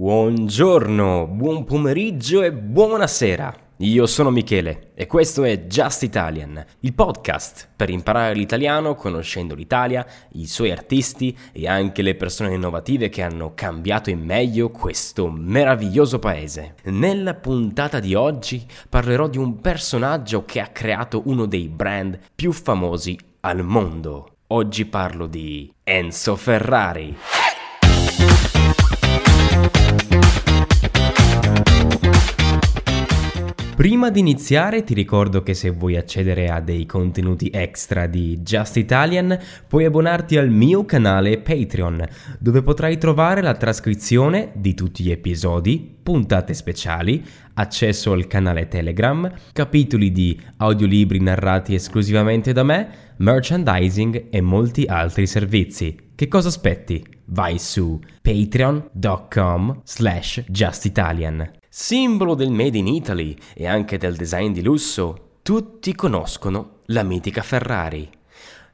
Buongiorno, buon pomeriggio e buonasera. Io sono Michele e questo è Just Italian, il podcast per imparare l'italiano conoscendo l'Italia, i suoi artisti e anche le persone innovative che hanno cambiato in meglio questo meraviglioso paese. Nella puntata di oggi parlerò di un personaggio che ha creato uno dei brand più famosi al mondo. Oggi parlo di Enzo Ferrari. Prima di iniziare ti ricordo che se vuoi accedere a dei contenuti extra di Just Italian puoi abbonarti al mio canale Patreon dove potrai trovare la trascrizione di tutti gli episodi, puntate speciali, accesso al canale Telegram, capitoli di audiolibri narrati esclusivamente da me, merchandising e molti altri servizi. Che cosa aspetti? Vai su patreon.com slash justitalian. Simbolo del Made in Italy e anche del design di lusso, tutti conoscono la mitica Ferrari.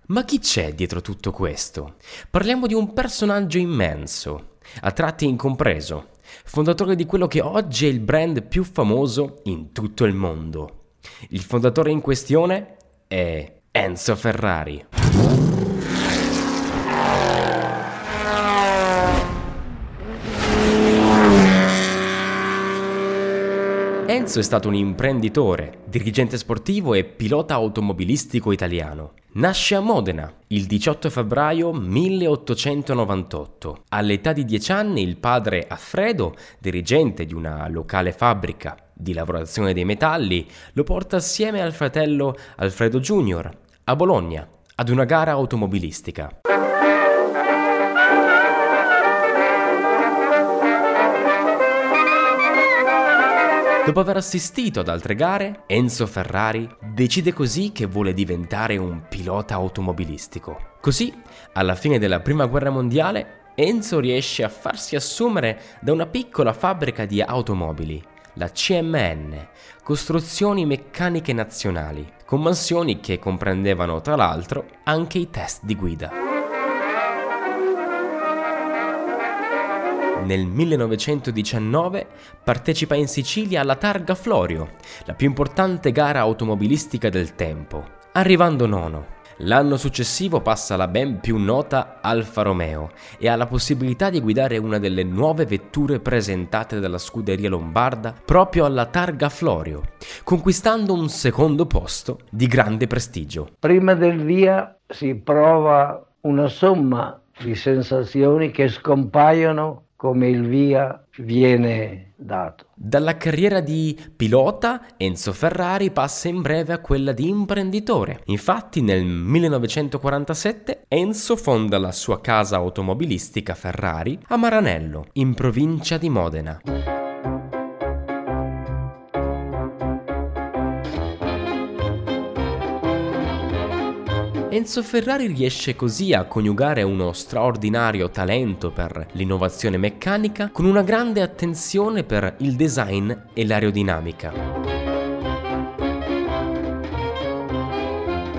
Ma chi c'è dietro tutto questo? Parliamo di un personaggio immenso, a tratti incompreso, fondatore di quello che oggi è il brand più famoso in tutto il mondo. Il fondatore in questione è Enzo Ferrari. Enzo è stato un imprenditore, dirigente sportivo e pilota automobilistico italiano. Nasce a Modena il 18 febbraio 1898. All'età di 10 anni il padre Alfredo, dirigente di una locale fabbrica di lavorazione dei metalli, lo porta assieme al fratello Alfredo Junior a Bologna ad una gara automobilistica. Dopo aver assistito ad altre gare, Enzo Ferrari decide così che vuole diventare un pilota automobilistico. Così, alla fine della Prima Guerra Mondiale, Enzo riesce a farsi assumere da una piccola fabbrica di automobili, la CMN, Costruzioni Meccaniche Nazionali, con mansioni che comprendevano tra l'altro anche i test di guida. Nel 1919 partecipa in Sicilia alla Targa Florio, la più importante gara automobilistica del tempo, arrivando nono. L'anno successivo passa la ben più nota Alfa Romeo e ha la possibilità di guidare una delle nuove vetture presentate dalla scuderia lombarda proprio alla Targa Florio, conquistando un secondo posto di grande prestigio. Prima del via si prova una somma di sensazioni che scompaiono come il via viene dato. Dalla carriera di pilota Enzo Ferrari passa in breve a quella di imprenditore. Infatti nel 1947 Enzo fonda la sua casa automobilistica Ferrari a Maranello, in provincia di Modena. Enzo Ferrari riesce così a coniugare uno straordinario talento per l'innovazione meccanica con una grande attenzione per il design e l'aerodinamica.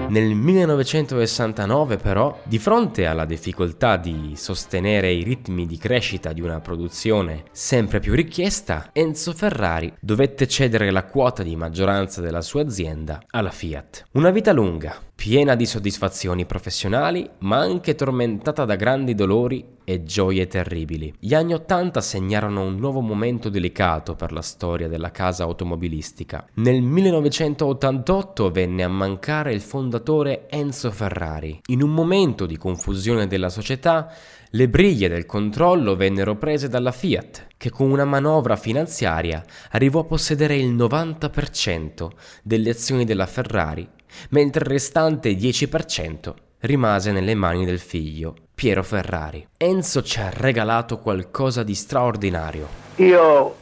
Nel 1969 però, di fronte alla difficoltà di sostenere i ritmi di crescita di una produzione sempre più richiesta, Enzo Ferrari dovette cedere la quota di maggioranza della sua azienda alla Fiat. Una vita lunga, piena di soddisfazioni professionali, ma anche tormentata da grandi dolori e gioie terribili. Gli anni Ottanta segnarono un nuovo momento delicato per la storia della casa automobilistica. Nel 1988 venne a mancare il fondatore Enzo Ferrari. In un momento di confusione della società, le briglie del controllo vennero prese dalla Fiat, che con una manovra finanziaria arrivò a possedere il 90% delle azioni della Ferrari, mentre il restante 10% rimase nelle mani del figlio, Piero Ferrari. Enzo ci ha regalato qualcosa di straordinario. Io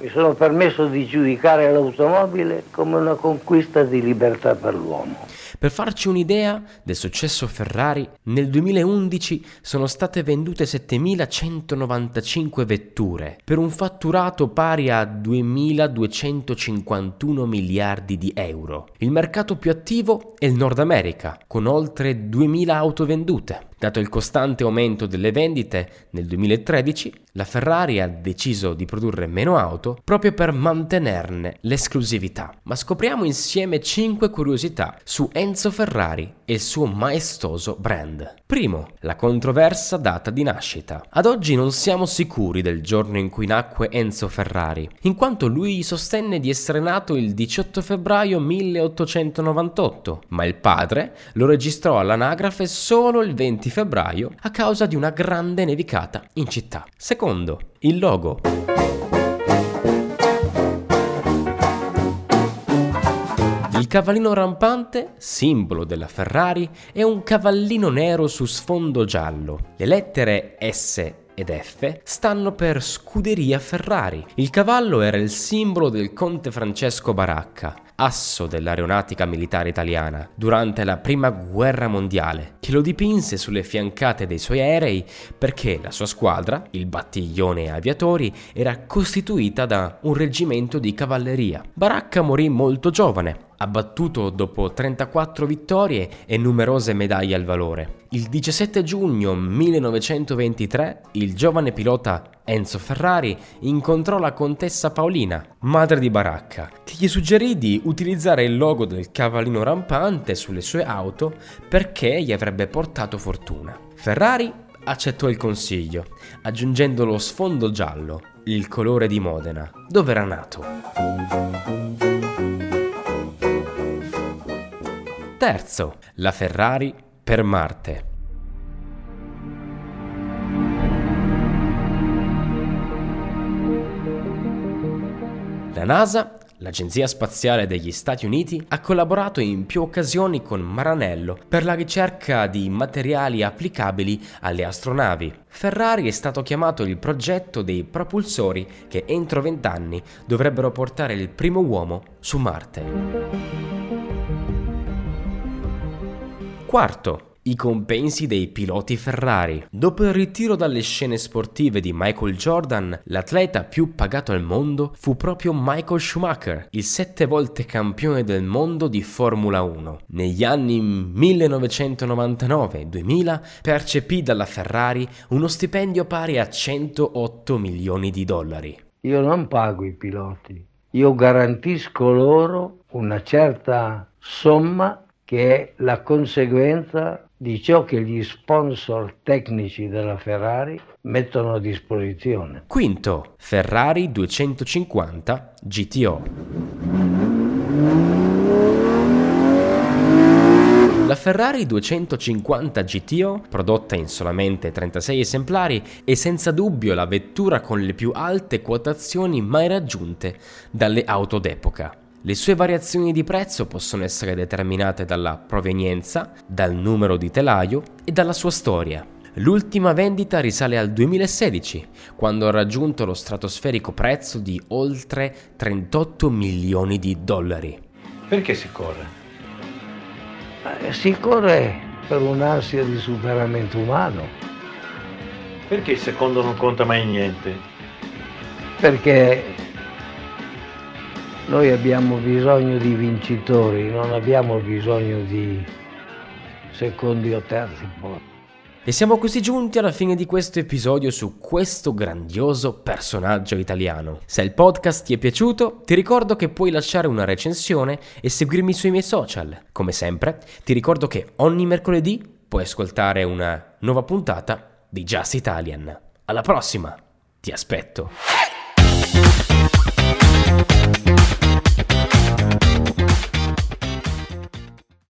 mi sono permesso di giudicare l'automobile come una conquista di libertà per l'uomo. Per farci un'idea del successo Ferrari, nel 2011 sono state vendute 7.195 vetture per un fatturato pari a 2.251 miliardi di euro. Il mercato più attivo è il Nord America, con oltre 2.000 auto vendute. Dato il costante aumento delle vendite nel 2013, la Ferrari ha deciso di produrre meno auto proprio per mantenerne l'esclusività. Ma scopriamo insieme 5 curiosità su Enzo Ferrari e il suo maestoso brand. Primo, la controversa data di nascita. Ad oggi non siamo sicuri del giorno in cui nacque Enzo Ferrari, in quanto lui sostenne di essere nato il 18 febbraio 1898, ma il padre lo registrò all'anagrafe solo il 20 febbraio a causa di una grande nevicata in città. Secondo, il logo. Il cavallino rampante, simbolo della Ferrari, è un cavallino nero su sfondo giallo. Le lettere S ed F stanno per Scuderia Ferrari. Il cavallo era il simbolo del conte Francesco Baracca, asso dell'aeronautica militare italiana durante la prima guerra mondiale, che lo dipinse sulle fiancate dei suoi aerei perché la sua squadra, il battiglione aviatori, era costituita da un reggimento di cavalleria. Baracca morì molto giovane, abbattuto dopo 34 vittorie e numerose medaglie al valore. Il 17 giugno 1923 il giovane pilota Enzo Ferrari incontrò la contessa Paolina, madre di Baracca, che gli suggerì di utilizzare il logo del cavallino rampante sulle sue auto perché gli avrebbe portato fortuna. Ferrari accettò il consiglio, aggiungendo lo sfondo giallo, il colore di Modena, dove era nato. Terzo, la Ferrari per Marte. La NASA, l'Agenzia Spaziale degli Stati Uniti, ha collaborato in più occasioni con Maranello per la ricerca di materiali applicabili alle astronavi. Ferrari è stato chiamato il progetto dei propulsori che entro vent'anni dovrebbero portare il primo uomo su Marte. Quarto, i compensi dei piloti Ferrari. Dopo il ritiro dalle scene sportive di Michael Jordan, l'atleta più pagato al mondo fu proprio Michael Schumacher, il sette volte campione del mondo di Formula 1. Negli anni 1999-2000 percepì dalla Ferrari uno stipendio pari a 108 milioni di dollari. Io non pago i piloti, io garantisco loro una certa somma che è la conseguenza di ciò che gli sponsor tecnici della Ferrari mettono a disposizione. Quinto, Ferrari 250 GTO. La Ferrari 250 GTO, prodotta in solamente 36 esemplari, è senza dubbio la vettura con le più alte quotazioni mai raggiunte dalle auto d'epoca. Le sue variazioni di prezzo possono essere determinate dalla provenienza, dal numero di telaio e dalla sua storia. L'ultima vendita risale al 2016, quando ha raggiunto lo stratosferico prezzo di oltre 38 milioni di dollari. Perché si corre? Eh, si corre per un'ansia di superamento umano. Perché il secondo non conta mai niente? Perché noi abbiamo bisogno di vincitori, non abbiamo bisogno di secondi o terzi. E siamo così giunti alla fine di questo episodio su questo grandioso personaggio italiano. Se il podcast ti è piaciuto, ti ricordo che puoi lasciare una recensione e seguirmi sui miei social. Come sempre, ti ricordo che ogni mercoledì puoi ascoltare una nuova puntata di Just Italian. Alla prossima, ti aspetto. Thank you.